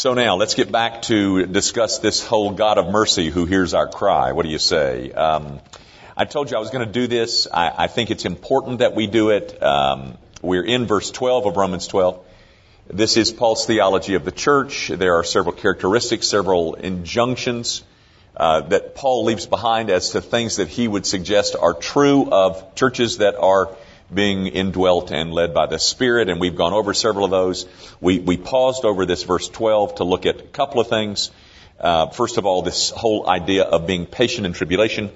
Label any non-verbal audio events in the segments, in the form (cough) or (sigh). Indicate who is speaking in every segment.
Speaker 1: So now let's get back to discuss this whole God of mercy who hears our cry. What do you say? Um, I told you I was going to do this. I, I, think it's important that we do it. Um, we're in verse 12 of Romans 12. This is Paul's theology of the church. There are several characteristics, several injunctions uh, that Paul leaves behind as to things that he would suggest are true of churches that are being indwelt and led by the Spirit, and we've gone over several of those. We, we paused over this verse 12 to look at a couple of things. Uh, first of all, this whole idea of being patient in tribulation.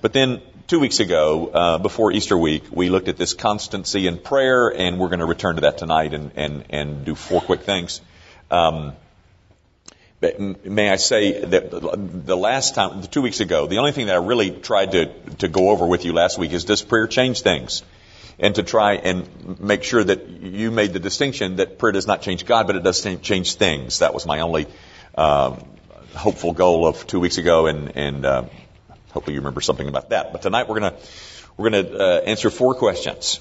Speaker 1: But then two weeks ago, uh, before Easter week, we looked at this constancy in prayer, and we're going to return to that tonight and, and, and do four quick things. Um, may I say that the last time, two weeks ago, the only thing that I really tried to, to go over with you last week is does prayer change things? And to try and make sure that you made the distinction that prayer does not change God, but it does change things. That was my only um, hopeful goal of two weeks ago, and, and uh, hopefully you remember something about that. But tonight we're gonna we're gonna uh, answer four questions.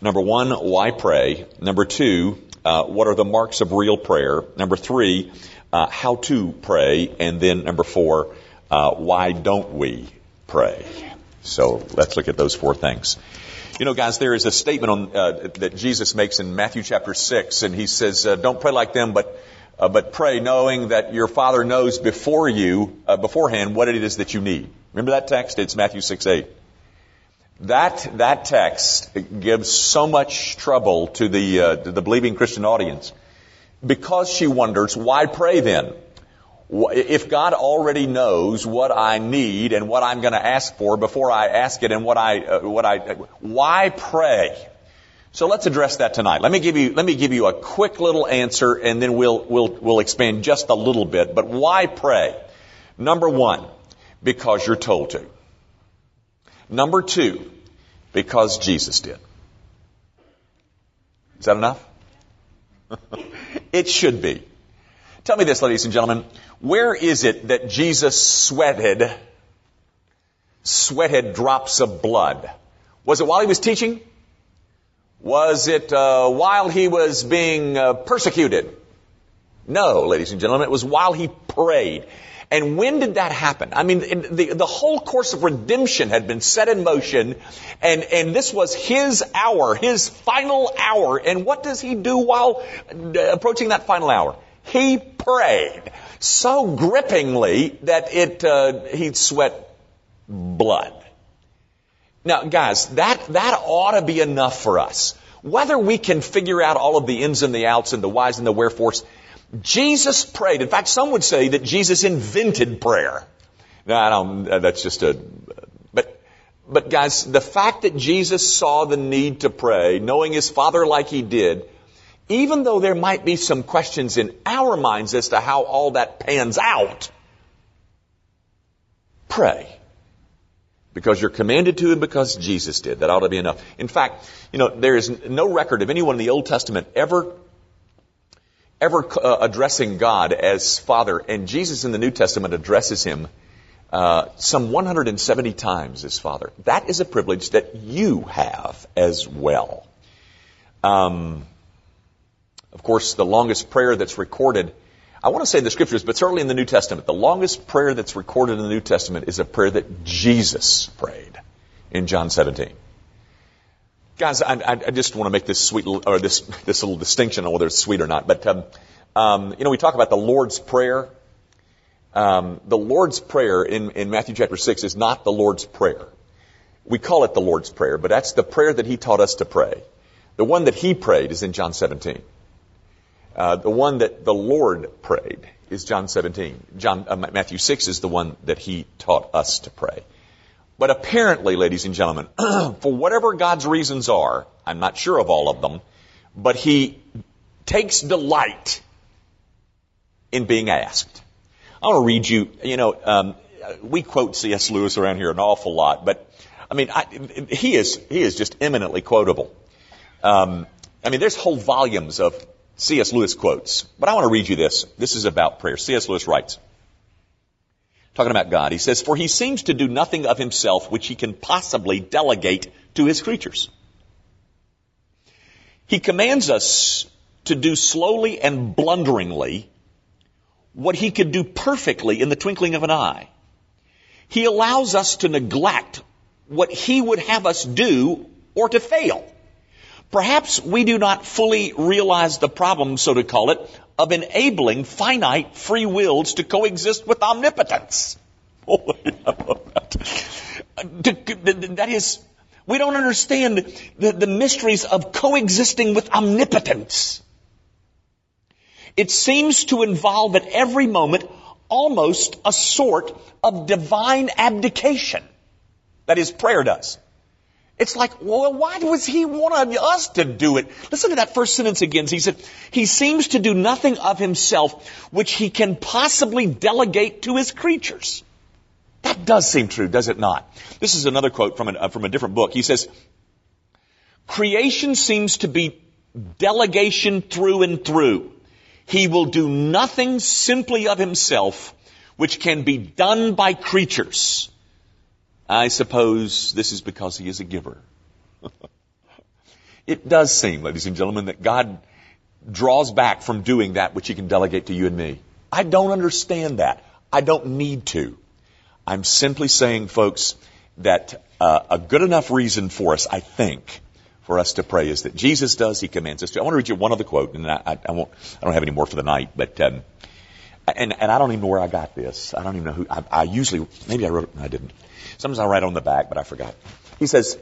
Speaker 1: Number one, why pray? Number two, uh, what are the marks of real prayer? Number three, uh, how to pray, and then number four, uh, why don't we pray? So let's look at those four things. You know, guys, there is a statement on, uh, that Jesus makes in Matthew chapter 6, and he says, uh, don't pray like them, but, uh, but pray knowing that your Father knows before you, uh, beforehand, what it is that you need. Remember that text? It's Matthew 6, 8. That, that text gives so much trouble to the, uh, to the believing Christian audience because she wonders, why pray then? If God already knows what I need and what I'm going to ask for before I ask it and what I, uh, what I, why pray? So let's address that tonight. Let me give you, let me give you a quick little answer and then we'll, we'll, we'll expand just a little bit. But why pray? Number one, because you're told to. Number two, because Jesus did. Is that enough? (laughs) it should be. Tell me this, ladies and gentlemen. Where is it that Jesus sweated, sweated drops of blood? Was it while he was teaching? Was it uh, while he was being uh, persecuted? No, ladies and gentlemen, it was while he prayed. And when did that happen? I mean, the, the whole course of redemption had been set in motion, and, and this was his hour, his final hour. And what does he do while uh, approaching that final hour? He prayed so grippingly that it uh, he'd sweat blood. Now, guys, that that ought to be enough for us. Whether we can figure out all of the ins and the outs and the whys and the wherefores, Jesus prayed. In fact, some would say that Jesus invented prayer. No, I don't. That's just a. But, but guys, the fact that Jesus saw the need to pray, knowing his Father like he did, even though there might be some questions in our minds as to how all that pans out, pray. Because you're commanded to and because Jesus did. That ought to be enough. In fact, you know, there is no record of anyone in the Old Testament ever ever uh, addressing God as Father, and Jesus in the New Testament addresses him uh, some 170 times as Father. That is a privilege that you have as well. Um, of course, the longest prayer that's recorded, I want to say in the scriptures, but certainly in the New Testament, the longest prayer that's recorded in the New Testament is a prayer that Jesus prayed in John 17. Guys, I, I just want to make this sweet, or this, this little distinction on whether it's sweet or not, but, um, um, you know, we talk about the Lord's Prayer. Um, the Lord's Prayer in, in Matthew chapter 6 is not the Lord's Prayer. We call it the Lord's Prayer, but that's the prayer that He taught us to pray. The one that He prayed is in John 17. Uh, the one that the Lord prayed is John 17. John, uh, Matthew 6 is the one that he taught us to pray. But apparently, ladies and gentlemen, (clears throat) for whatever God's reasons are, I'm not sure of all of them, but he takes delight in being asked. I want to read you, you know, um, we quote C.S. Lewis around here an awful lot, but I mean, I, he is, he is just eminently quotable. Um, I mean, there's whole volumes of C.S. Lewis quotes. But I want to read you this. This is about prayer. C.S. Lewis writes, talking about God, he says, For he seems to do nothing of himself which he can possibly delegate to his creatures. He commands us to do slowly and blunderingly what he could do perfectly in the twinkling of an eye. He allows us to neglect what he would have us do or to fail. Perhaps we do not fully realize the problem, so to call it, of enabling finite free wills to coexist with omnipotence. (laughs) Oh, that is, we don't understand the, the mysteries of coexisting with omnipotence. It seems to involve at every moment almost a sort of divine abdication. That is, prayer does. It's like, well, why does he want us to do it? Listen to that first sentence again. He said, he seems to do nothing of himself which he can possibly delegate to his creatures. That does seem true, does it not? This is another quote from, uh, from a different book. He says, creation seems to be delegation through and through. He will do nothing simply of himself which can be done by creatures. I suppose this is because he is a giver. (laughs) it does seem, ladies and gentlemen, that God draws back from doing that which he can delegate to you and me. I don't understand that. I don't need to. I'm simply saying, folks, that uh, a good enough reason for us, I think, for us to pray is that Jesus does. He commands us to. I want to read you one other quote, and I, I, I won't. I don't have any more for the night, but um, and and I don't even know where I got this. I don't even know who. I, I usually maybe I wrote it. I didn't. Sometimes I write on the back, but I forgot. He says,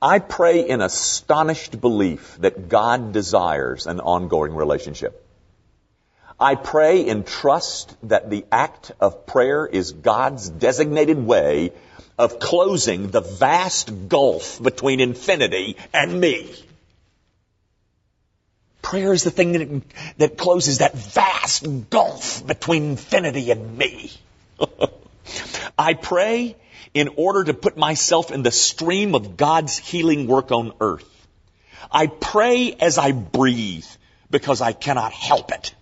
Speaker 1: "I pray in astonished belief that God desires an ongoing relationship." I pray in trust that the act of prayer is God's designated way of closing the vast gulf between infinity and me. Prayer is the thing that, that closes that vast gulf between infinity and me. (laughs) I pray in order to put myself in the stream of God's healing work on earth. I pray as I breathe because I cannot help it.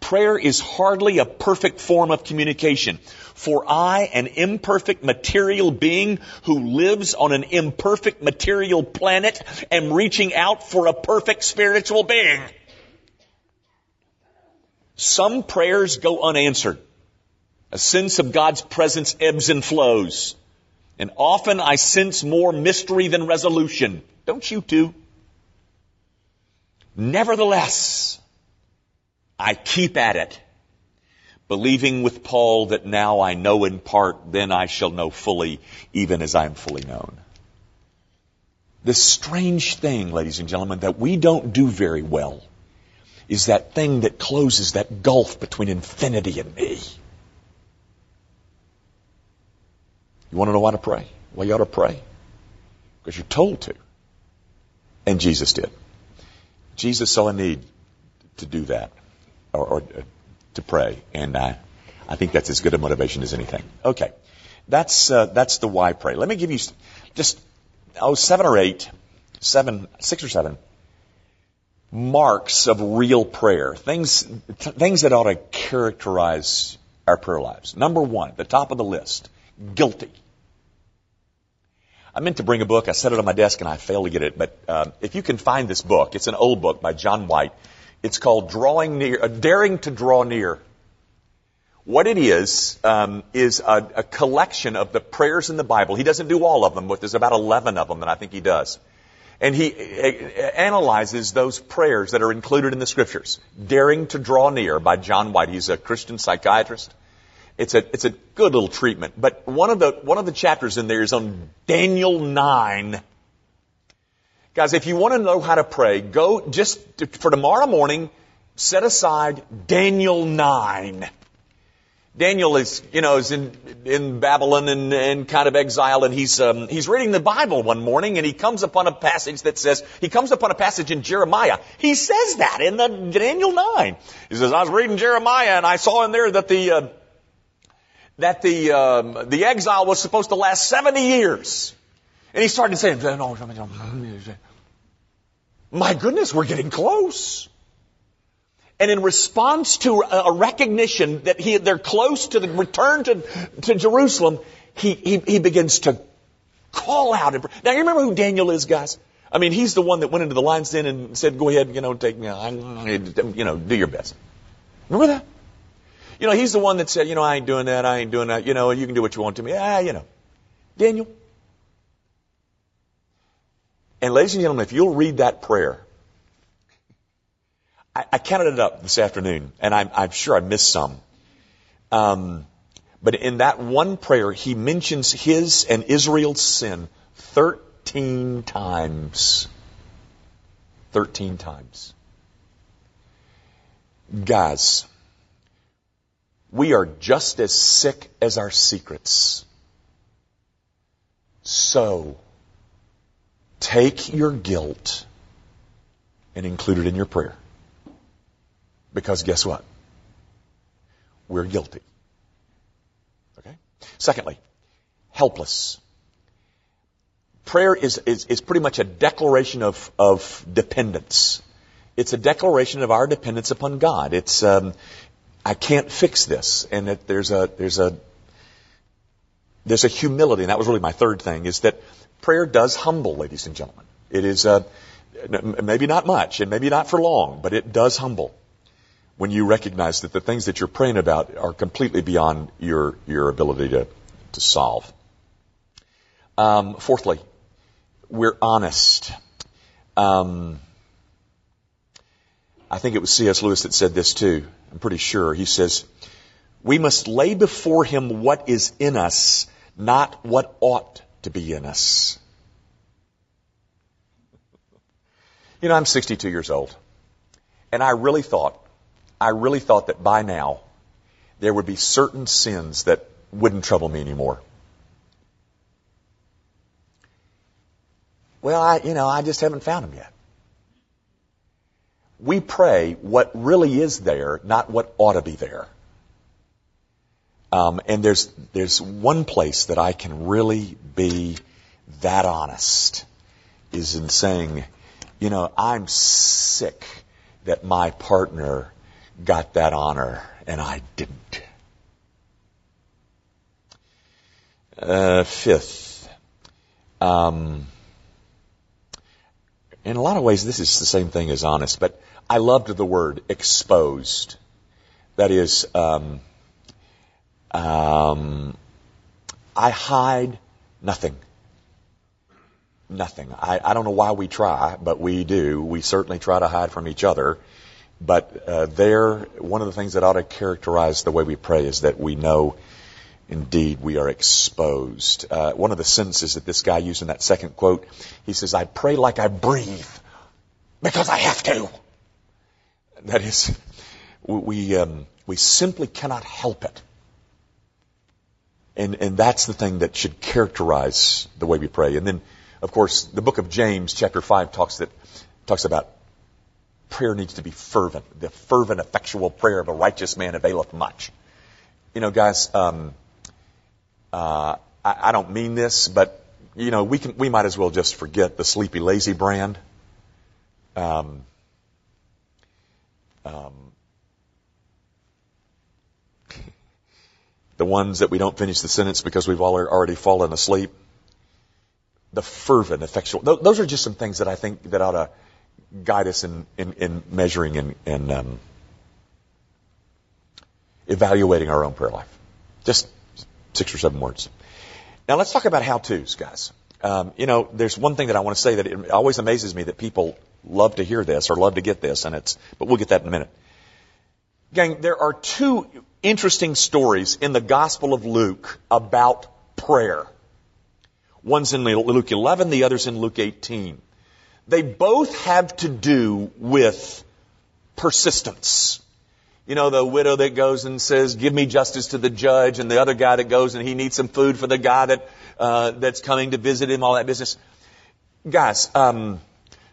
Speaker 1: Prayer is hardly a perfect form of communication. For I, an imperfect material being who lives on an imperfect material planet, am reaching out for a perfect spiritual being. Some prayers go unanswered. A sense of God's presence ebbs and flows. And often I sense more mystery than resolution. Don't you too? Nevertheless, I keep at it, believing with Paul that now I know in part, then I shall know fully, even as I am fully known. The strange thing, ladies and gentlemen, that we don't do very well is that thing that closes that gulf between infinity and me. You want to know why to pray? Well, you ought to pray. Because you're told to. And Jesus did. Jesus saw a need to do that or, or uh, to pray. And uh, I think that's as good a motivation as anything. Okay, that's uh, that's the why pray. Let me give you just oh seven or eight, seven, six or seven marks of real prayer. Things things that ought to characterize our prayer lives. Number one, the top of the list, guilty. I meant to bring a book. I set it on my desk and I failed to get it. But uh, if you can find this book, it's an old book by John White. It's called drawing near, uh, daring to draw near. What it is um, is a, a, collection of the prayers in the Bible. He doesn't do all of them, but there's about eleven of them that I think he does, and he uh, analyzes those prayers that are included in the Scriptures. Daring to draw near by John White. He's a Christian psychiatrist. It's a it's a good little treatment. But one of the one of the chapters in there is on Daniel nine Guys, if you want to know how to pray, go just for tomorrow morning, set aside Daniel 9. Daniel is, you know, is in, in Babylon and, and kind of exile and he's, um, he's reading the Bible one morning and he comes upon a passage that says, he comes upon a passage in Jeremiah. He says that in the Daniel 9. He says, I was reading Jeremiah and I saw in there that the, uh, that the, um, the exile was supposed to last 70 years. And he started saying, my goodness, we're getting close. And in response to a recognition that he, they're close to the return to, to Jerusalem, he, he, he begins to call out. Now you remember who Daniel is, guys? I mean, he's the one that went into the lion's den and said, go ahead, you know, take me, you know, do your best. Remember that? You know, he's the one that said, you know, I ain't doing that, I ain't doing that, you know, you can do what you want to me. Ah, you know. Daniel. And ladies and gentlemen, if you'll read that prayer, I, I counted it up this afternoon, and I'm, I'm sure I missed some. Um, but in that one prayer, he mentions his and Israel's sin 13 times. 13 times. Guys, we are just as sick as our secrets. So, take your guilt and include it in your prayer. Because guess what? We're guilty. Okay? Secondly, helpless. Prayer is, is, is pretty much a declaration of, of dependence. It's a declaration of our dependence upon God. It's, um, I can't fix this. And that there's a, there's a, there's a humility, and that was really my third thing, is that prayer does humble, ladies and gentlemen. It is, uh, maybe not much, and maybe not for long, but it does humble when you recognize that the things that you're praying about are completely beyond your, your ability to, to solve. Um, fourthly, we're honest. Um, I think it was C.S. Lewis that said this too. I'm pretty sure. He says, we must lay before him what is in us, not what ought to be in us. You know, I'm 62 years old. And I really thought I really thought that by now there would be certain sins that wouldn't trouble me anymore. Well, I, you know, I just haven't found them yet. We pray what really is there, not what ought to be there. Um, and there's there's one place that I can really be that honest is in saying, you know, I'm sick that my partner got that honor and I didn't. Uh, fifth, um, in a lot of ways, this is the same thing as honest, but I loved the word exposed. That is, um, um, I hide nothing. Nothing. I, I don't know why we try, but we do. We certainly try to hide from each other. But uh, there, one of the things that ought to characterize the way we pray is that we know indeed we are exposed. Uh, one of the sentences that this guy used in that second quote, he says, I pray like I breathe because I have to. That is, we, um, we simply cannot help it. And, and that's the thing that should characterize the way we pray. And then, of course, the book of James, chapter 5, talks, that, talks about prayer needs to be fervent. The fervent, effectual prayer of a righteous man availeth much. You know, guys, um, uh, I, I don't mean this, but you know, we can we might as well just forget the sleepy lazy brand. Um, um, (laughs) the ones that we don't finish the sentence because we've already fallen asleep. The fervent, effectual. Those are just some things that I think that ought to guide us in, in, in measuring and, um, evaluating our own prayer life. Just six or seven words. Now let's talk about how-tos, guys. Um, you know, there's one thing that I want to say that it always amazes me that people love to hear this or love to get this, and it's, but we'll get that in a minute. Gang, there are two interesting stories in the Gospel of Luke about prayer. One's in Luke 11, the other's in Luke 18. They both have to do with persistence. You know, the widow that goes and says, give me justice to the judge, and the other guy that goes and he needs some food for the guy that, uh, that's coming to visit him, all that business. Guys, um,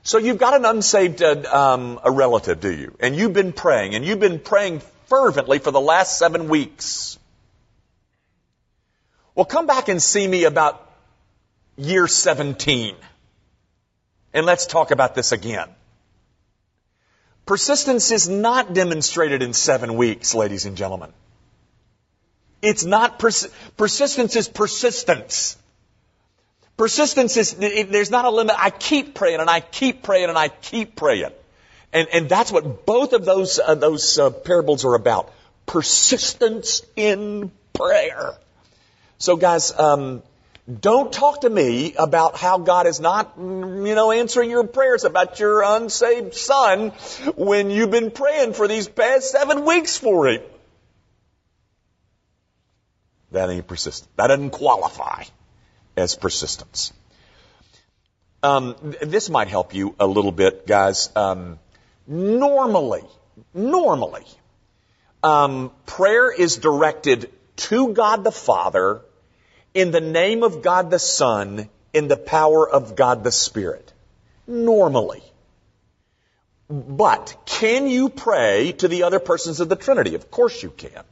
Speaker 1: so you've got an unsaved, uh, um, a relative, do you? And you've been praying, and you've been praying fervently for the last seven weeks. Well, come back and see me about year 17. And let's talk about this again. Persistence is not demonstrated in seven weeks, ladies and gentlemen. It's not, pers- persistence is persistence. Persistence is, there's not a limit. I keep praying and I keep praying and I keep praying. And, and that's what both of those, uh, those uh, parables are about. Persistence in prayer. So guys, um, don't talk to me about how God is not, you know, answering your prayers about your unsaved son when you've been praying for these past seven weeks for him. That ain't persistent. That doesn't qualify as persistence. Um, this might help you a little bit, guys. Um, normally, normally, um, prayer is directed to God the Father in the name of God the Son in the power of God the Spirit. Normally. But can you pray to the other persons of the Trinity? Of course you can.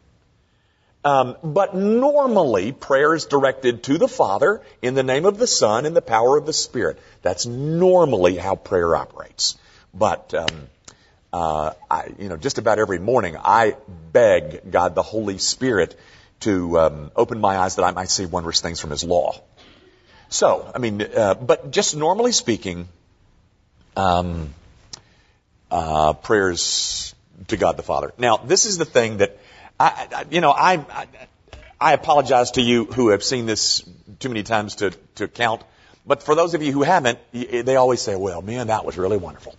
Speaker 1: Um, but normally, prayer is directed to the Father in the name of the Son in the power of the Spirit. That's normally how prayer operates. But um, uh, I, you know, just about every morning, I beg God the Holy Spirit to um, open my eyes that I might see wondrous things from His law. So, I mean, uh, but just normally speaking, um, uh, prayers to God the Father. Now, this is the thing that I you know, I, I, I apologize to you who have seen this too many times to, to count. But for those of you who haven't, they always say, well, man, that was really wonderful.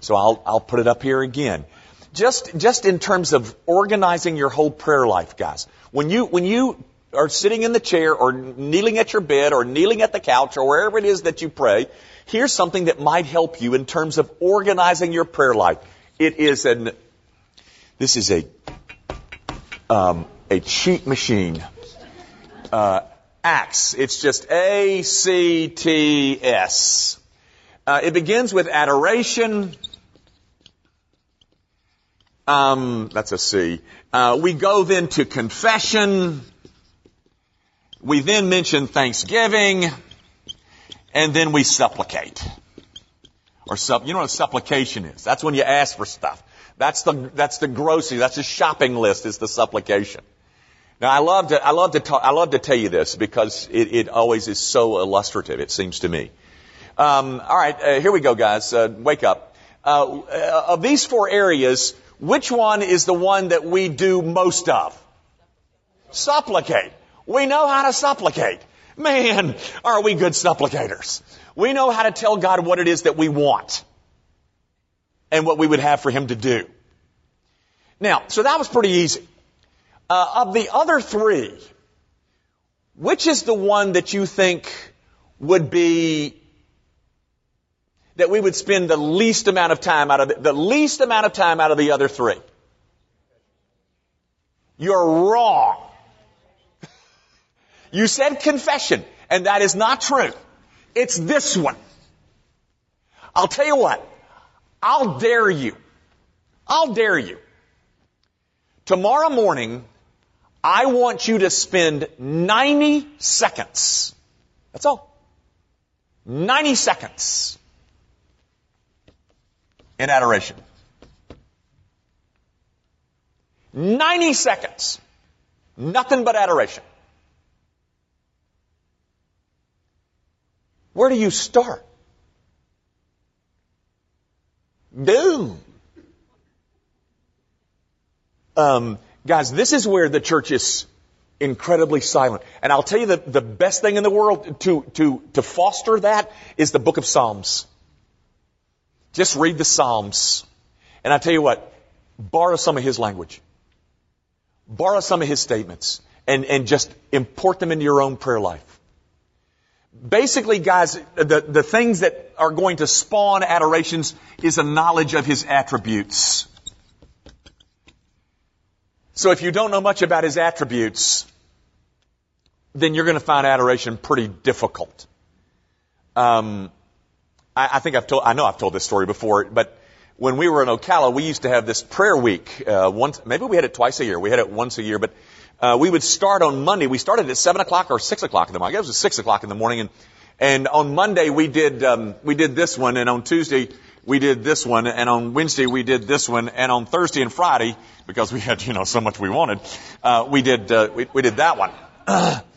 Speaker 1: So I'll, I'll put it up here again. Just, just in terms of organizing your whole prayer life, guys. When you, when you are sitting in the chair or kneeling at your bed or kneeling at the couch or wherever it is that you pray, here's something that might help you in terms of organizing your prayer life. It is an, this is a um, a cheat machine. Uh, acts. It's just A C T S. Uh, it begins with adoration. Um, that's a C. Uh, we go then to confession. We then mention thanksgiving, and then we supplicate. Or sup, you know what a supplication is? That's when you ask for stuff. That's the, that's the grocery, that's the shopping list is the supplication. Now I love to, I love to talk, I love to tell you this because it, it always is so illustrative, it seems to me. Um, all right, uh, here we go, guys. Uh, wake up. Uh, uh of these four areas, which one is the one that we do most of? Supplicate. We know how to supplicate. Man, are we good supplicators? We know how to tell God what it is that we want and what we would have for him to do. Now, so that was pretty easy. Uh, of the other three, which is the one that you think would be that we would spend the least amount of time out of the, the least amount of time out of the other three? You're wrong. (laughs) You said confession, and that is not true. It's this one. I'll tell you what. I'll dare you. I'll dare you. Tomorrow morning, I want you to spend 90 seconds. That's all. 90 seconds in adoration. 90 seconds. Nothing but adoration. Where do you start? Boom. Um, guys, this is where the church is incredibly silent. And I'll tell you the, the best thing in the world to, to, to foster that is the book of Psalms. Just read the Psalms. And I tell you what, borrow some of his language. Borrow some of his statements and, and just import them into your own prayer life basically, guys, the, the things that are going to spawn adorations is a knowledge of his attributes. So if you don't know much about his attributes, then you're going to find adoration pretty difficult. Um, I, I, think I've told, I know I've told this story before, but when we were in Ocala, we used to have this prayer week. Uh, once, maybe we had it twice a year. We had it once a year, but uh, we would start on Monday. We started at seven o'clock or six o'clock in the morning. It was six o'clock in the morning, and and on Monday we did um, we did this one, and on Tuesday we did this one, and on Wednesday we did this one, and on Thursday and Friday because we had you know so much we wanted, uh, we did uh, we, we did that one. (clears throat)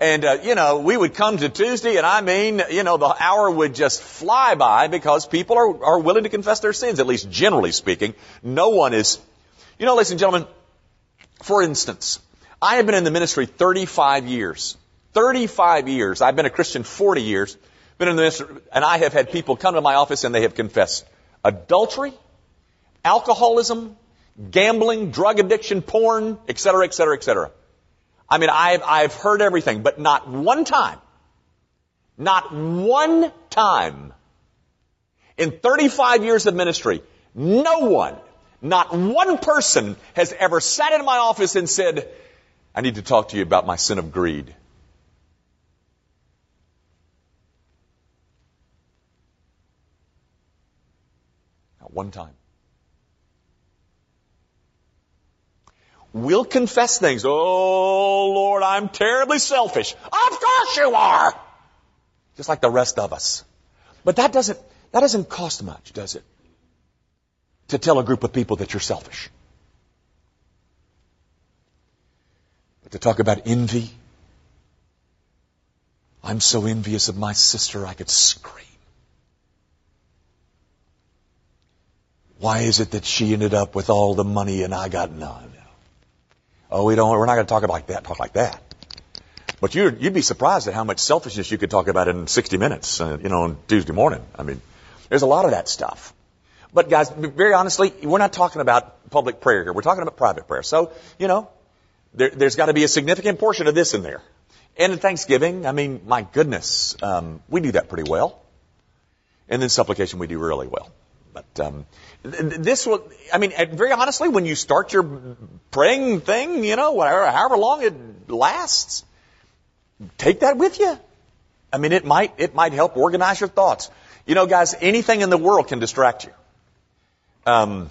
Speaker 1: And, uh, you know, we would come to Tuesday and I mean, you know, the hour would just fly by because people are, are willing to confess their sins, at least generally speaking. No one is, you know, ladies and gentlemen, for instance, I have been in the ministry 35 years. 35 years. I've been a Christian 40 years. Been in the ministry, and I have had people come to my office and they have confessed adultery, alcoholism, gambling, drug addiction, porn, etc., etc., etc. I mean, I've, I've heard everything, but not one time, not one time in 35 years of ministry, no one, not one person has ever sat in my office and said, I need to talk to you about my sin of greed. Not one time. We'll confess things. Oh, Lord, I'm terribly selfish. Of course you are! Just like the rest of us. But that doesn't, that doesn't cost much, does it? To tell a group of people that you're selfish. But to talk about envy, I'm so envious of my sister I could scream. Why is it that she ended up with all the money and I got none? Oh, we don't, we're not going to talk like that, talk like that. But you'd, you'd be surprised at how much selfishness you could talk about in 60 minutes, uh, you know, on Tuesday morning. I mean, there's a lot of that stuff. But guys, very honestly, we're not talking about public prayer here. We're talking about private prayer. So, you know, there, has got to be a significant portion of this in there. And in Thanksgiving, I mean, my goodness, um, we do that pretty well. And then supplication we do really well. But um, this will, I mean, very honestly, when you start your praying thing, you know, whatever, however long it lasts, take that with you. I mean, it might, it might help organize your thoughts. You know, guys, anything in the world can distract you. Um,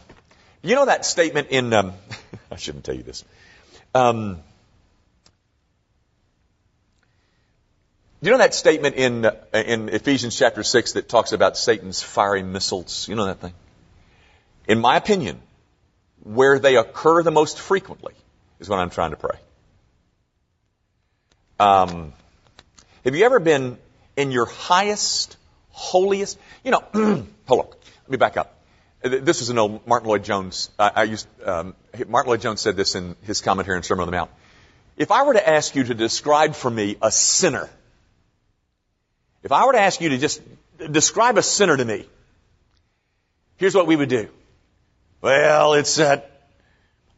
Speaker 1: you know that statement in, um, (laughs) I shouldn't tell you this. Um, you know that statement in, uh, in Ephesians chapter 6 that talks about Satan's fiery missiles? You know that thing? In my opinion, where they occur the most frequently is when I'm trying to pray. Um, have you ever been in your highest, holiest? You know, (clears throat) hold on. Let me back up. This is an old Martyn Lloyd-Jones. I, I used um, Martyn Lloyd-Jones said this in his commentary on Sermon on the Mount. If I were to ask you to describe for me a sinner, if I were to ask you to just describe a sinner to me, here's what we would do. Well, it's that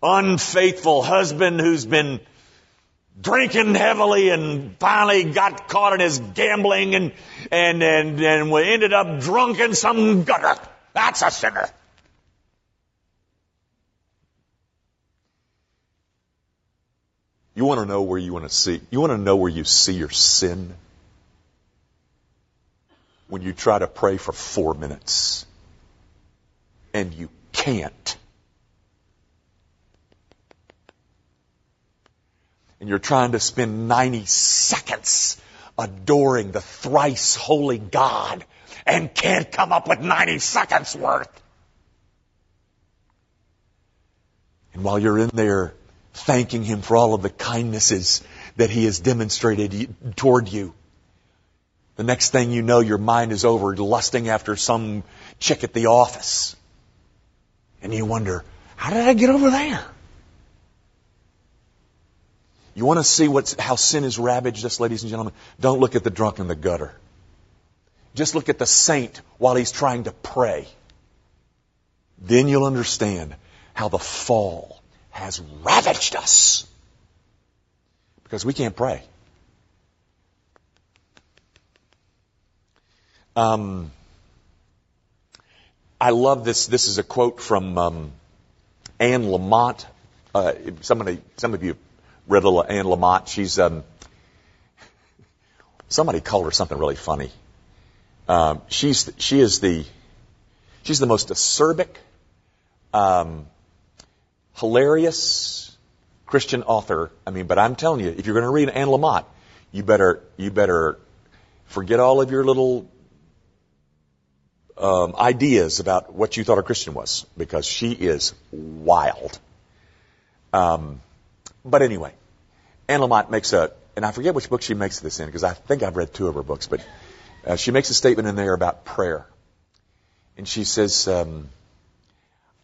Speaker 1: unfaithful husband who's been drinking heavily and finally got caught in his gambling and, and, and, and we ended up drunk in some gutter. That's a sinner. You want to know where you want to see, you want to know where you see your sin? When you try to pray for four minutes and you can't. And you're trying to spend 90 seconds adoring the thrice holy God and can't come up with 90 seconds worth. And while you're in there thanking Him for all of the kindnesses that He has demonstrated toward you, the next thing you know, your mind is over lusting after some chick at the office. And you wonder, how did I get over there? You want to see what's, how sin has ravaged us, ladies and gentlemen? Don't look at the drunk in the gutter. Just look at the saint while he's trying to pray. Then you'll understand how the fall has ravaged us. Because we can't pray. Um, I love this. This is a quote from um, Anne Lamott. Uh, somebody, some of you read Anne Lamott. She's um, somebody called her something really funny. Um, she's she is the she's the most acerbic, um, hilarious Christian author. I mean, but I'm telling you, if you're going to read Anne Lamott, you better you better forget all of your little um, ideas about what you thought a Christian was because she is wild. Um, but anyway, Anne Lamott makes a
Speaker 2: and I forget which book she makes this in because I think I've read two of her books, but uh, she makes a statement in there about prayer. And she says, um,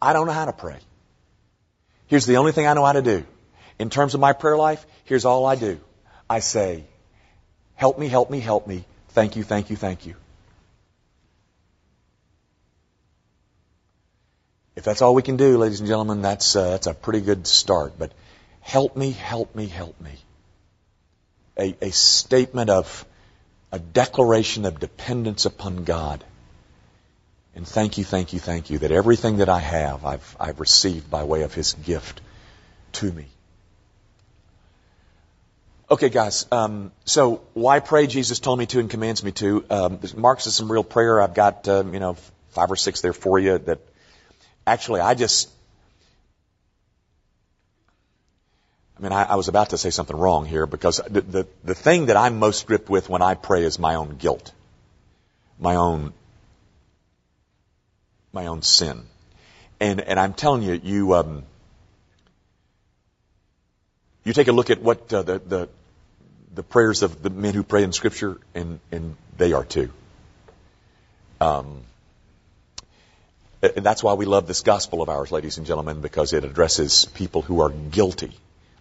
Speaker 2: I don't know how to pray. Here's the only thing I know how to do. In terms of my prayer life, here's all I do. I say, help me, help me, help me. Thank you, thank you, thank you. If that's all we can do, ladies and gentlemen, that's, uh, that's a pretty good start. But help me, help me, help me. A, a statement of a declaration of dependence upon God. And thank you, thank you, thank you that everything that I have, I've, I've received by way of His gift to me. Okay, guys. Um, so why pray? Jesus told me to and commands me to. Um, Mark's is some real prayer. I've got um, you know five or six there for you. That actually I just. I mean, I, I was about to say something wrong here because the, the the thing that I'm most gripped with when I pray is my own guilt, my own my own sin, and and I'm telling you, you um, you take a look at what uh, the, the the prayers of the men who pray in Scripture, and and they are too. Um, and that's why we love this gospel of ours, ladies and gentlemen, because it addresses people who are guilty,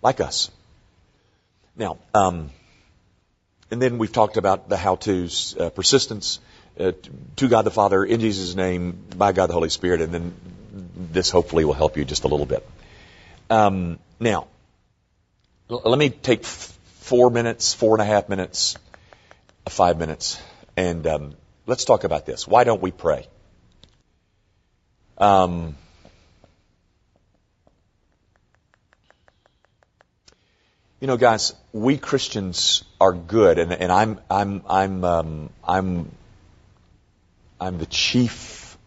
Speaker 2: like us. Now, um, and then we've talked about the how-tos, uh, persistence, uh, to God the Father, in Jesus' name, by God the Holy Spirit, and then this hopefully will help you just a little bit. Um, now, l- let me take f- four minutes, four and a half minutes, uh, five minutes, and um, let's talk about this. Why don't we pray? Um, you know, guys, we Christians are good, and, and I'm I'm I'm um, I'm I'm the chief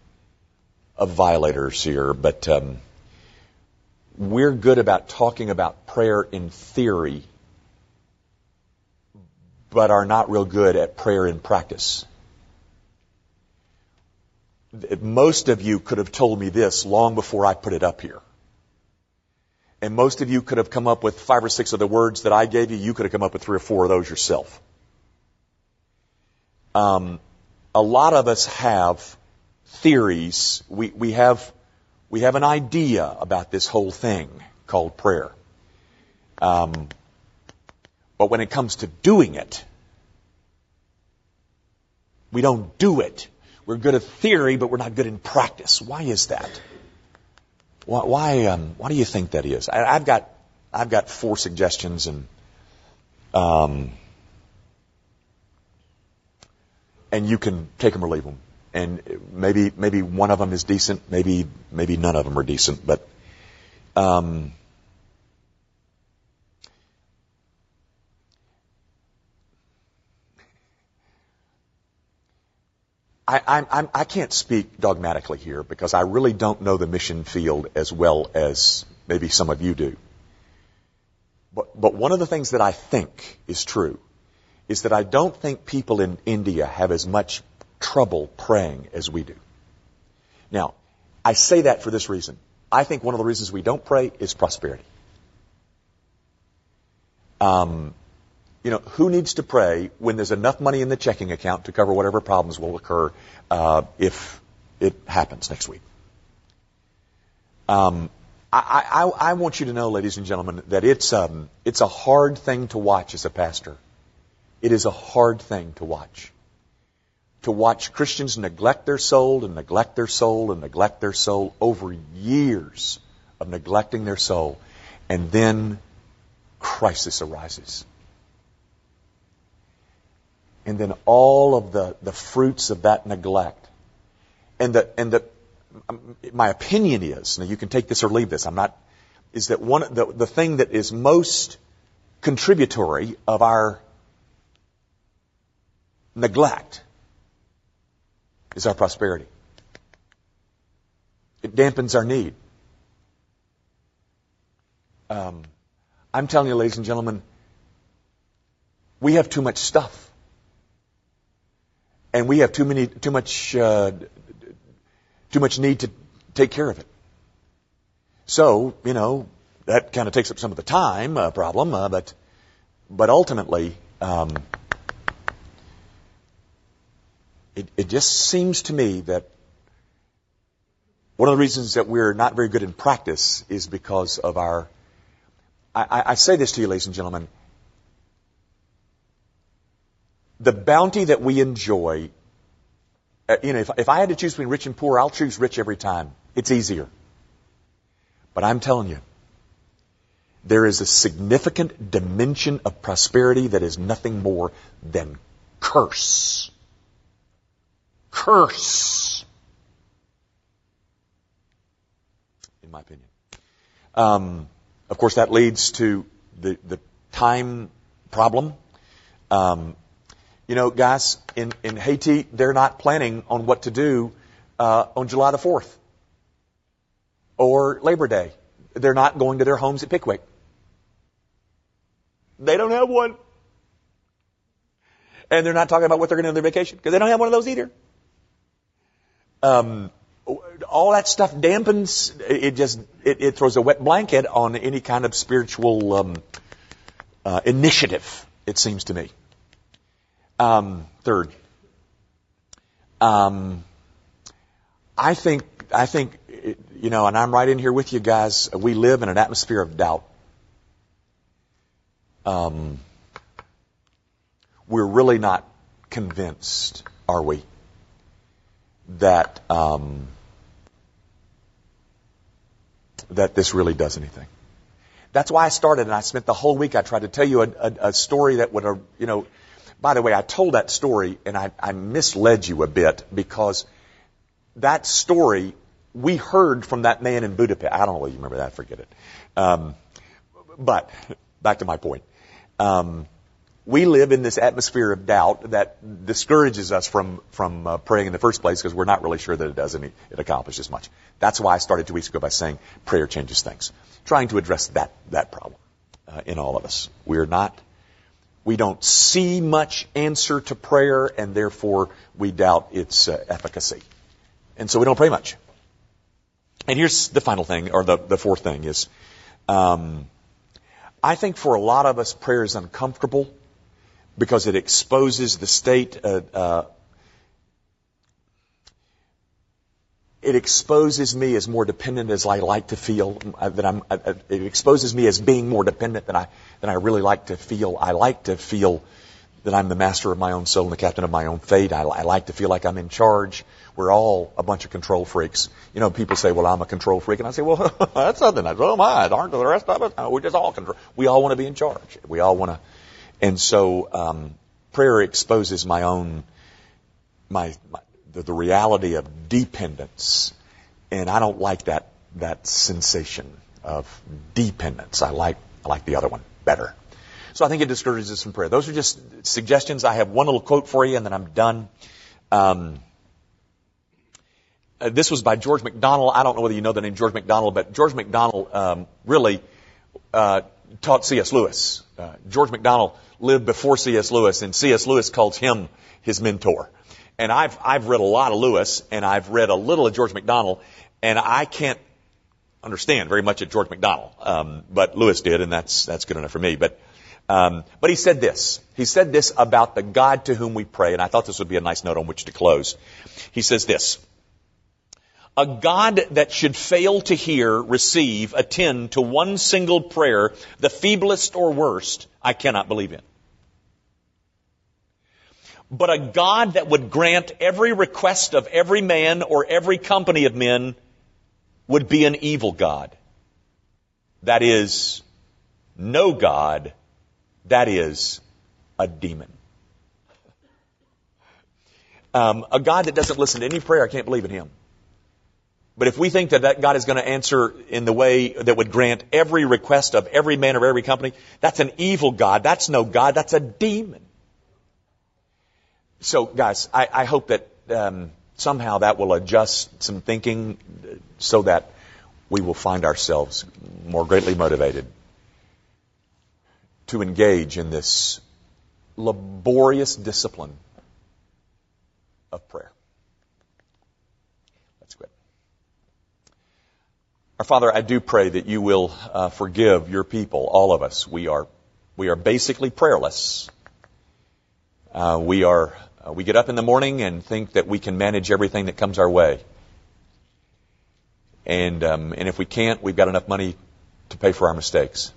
Speaker 2: of violators here, but um, we're good about talking about prayer in theory, but are not real good at prayer in practice. Most of you could have told me this long before I put it up here. And most of you could have come up with five or six of the words that I gave you. You could have come up with three or four of those yourself. Um, a lot of us have theories. We, we have we have an idea about this whole thing called prayer. Um, but when it comes to doing it, we don't do it. We're good at theory, but we're not good in practice. Why is that? Why, why, um, why do you think that is? I, I've got, I've got four suggestions and, um, and you can take them or leave them. And maybe, maybe one of them is decent, maybe, maybe none of them are decent, but, um, I, I'm, I can't speak dogmatically here because I really don't know the mission field as well as maybe some of you do. But, but one of the things that I think is true is that I don't think people in India have as much trouble praying as we do. Now, I say that for this reason. I think one of the reasons we don't pray is prosperity. Um, you know, who needs to pray when there's enough money in the checking account to cover whatever problems will occur uh, if it happens next week? Um, I, I, I, want you to know, ladies and gentlemen, that it's um, it's a hard thing to watch as a pastor. It is a hard thing to watch. To watch Christians neglect their soul and neglect their soul and neglect their soul over years of neglecting their soul, and then crisis arises and then all of the, the fruits of that neglect. And the, and the, um, my opinion is, now you can take this or leave this, I'm not, is that one, the, the thing that is most contributory of our neglect is our prosperity. It dampens our need. Um, I'm telling you, ladies and gentlemen, we have too much stuff and we have too many, too much, uh, too much need to take care of it. So, you know, that kind of takes up some of the time uh, problem, uh, but but ultimately, um, it, it just seems to me that one of the reasons that we're not very good in practice is because of our. I, I say this to you, ladies and gentlemen. The bounty that we enjoy, uh, you know, if, if I had to choose between rich and poor, I'll choose rich every time. It's easier. But I'm telling you, there is a significant dimension of prosperity that is nothing more than curse. Curse. In my opinion. Um, of course, that leads to the, the time problem. Um, you know, guys, in, in Haiti, they're not planning on what to do uh, on July the 4th or Labor Day. They're not going to their homes at Pickwick. They don't have one. And they're not talking about what they're going to do on their vacation because they don't have one of those either. Um, all that stuff dampens. It just it, it, throws a wet blanket on any kind of spiritual um, uh, initiative. It seems to me. Um, third, um, I think I think you know, and I'm right in here with you guys. We live in an atmosphere of doubt. Um, we're really not convinced, are we, that um, that this really does anything. That's why I started, and I spent the whole week. I tried to tell you a, a, a story that would, uh, you know. By the way, I told that story, and I, I misled you a bit because that story we heard from that man in Budapest. I don't know whether you remember that. Forget it. Um, but back to my point. Um, we live in this atmosphere of doubt that discourages us from from uh, praying in the first place because we're not really sure that it does any it accomplishes much. That's why I started two weeks ago by saying prayer changes things, trying to address that that problem uh, in all of us. We're not we don't see much answer to prayer, and therefore we doubt its uh, efficacy, and so we don't pray much. And here's the final thing, or the, the fourth thing is, um, I think for a lot of us, prayer is uncomfortable because it exposes the state. Uh, uh, it exposes me as more dependent as I like to feel. Uh, that I'm. Uh, uh, it exposes me as being more dependent than I than I really like to feel. I like to feel that I'm the master of my own soul and the captain of my own fate. I, I like to feel like I'm in charge. We're all a bunch of control freaks. You know, people say, well, I'm a control freak. And I say, well, (laughs) that's nothing. So am I. Aren't the rest of us? No, we're just all control. We all want to be in charge. We all want to. And so, um, prayer exposes my own, my, my the, the reality of dependence. And I don't like that, that sensation of dependence. I like, I like the other one better. So I think it discourages us from prayer. Those are just suggestions. I have one little quote for you and then I'm done. Um, uh, this was by George MacDonald. I don't know whether you know the name George MacDonald, but George MacDonald um, really uh, taught C.S. Lewis. Uh, George MacDonald lived before C.S. Lewis, and C.S. Lewis calls him his mentor. And I've I've read a lot of Lewis, and I've read a little of George MacDonald, and I can't understand very much of George MacDonald, um, but Lewis did, and that's that's good enough for me. But um, but he said this. He said this about the God to whom we pray, and I thought this would be a nice note on which to close. He says this. A God that should fail to hear, receive, attend to one single prayer, the feeblest or worst, I cannot believe in. But a God that would grant every request of every man or every company of men would be an evil God. That is, no God. That is, a demon. Um, a God that doesn't listen to any prayer, I can't believe in him. But if we think that, that God is going to answer in the way that would grant every request of every man or every company, that's an evil God. That's no God. That's a demon. So, guys, I, I hope that um, somehow that will adjust some thinking so that we will find ourselves more greatly motivated to engage in this laborious discipline of prayer. Let's quit. Our Father, I do pray that you will uh, forgive your people, all of us. We are,
Speaker 1: we are basically prayerless. Uh, we are uh, we get up in the morning and think that we can manage everything that comes our way. And um, and if we can't, we've got enough money to pay for our mistakes.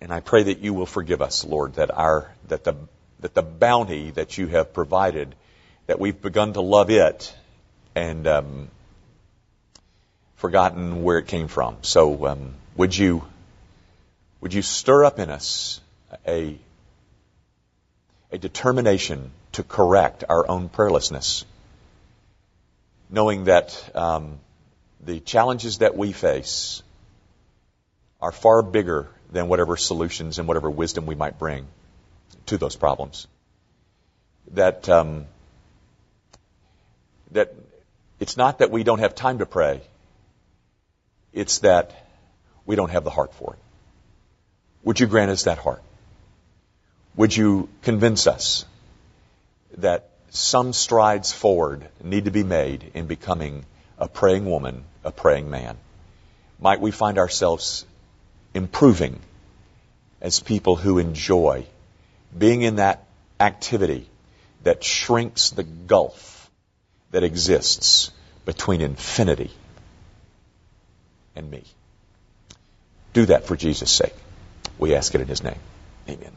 Speaker 1: And I pray that you will forgive us, Lord, that our that the that the bounty that you have provided, that we've begun to love it, and um, forgotten where it came from. So um, would you would you stir up in us a a determination to correct our own prayerlessness, knowing that um, the challenges that we face are far bigger than whatever solutions and whatever wisdom we might bring to those problems. That um, that it's not that we don't have time to pray; it's that we don't have the heart for it. Would you grant us that heart? Would you convince us that some strides forward need to be made in becoming a praying woman, a praying man? Might we find ourselves improving as people who enjoy being in that activity that shrinks the gulf that exists between infinity and me. Do that for Jesus' sake. We ask it in His name. Amen.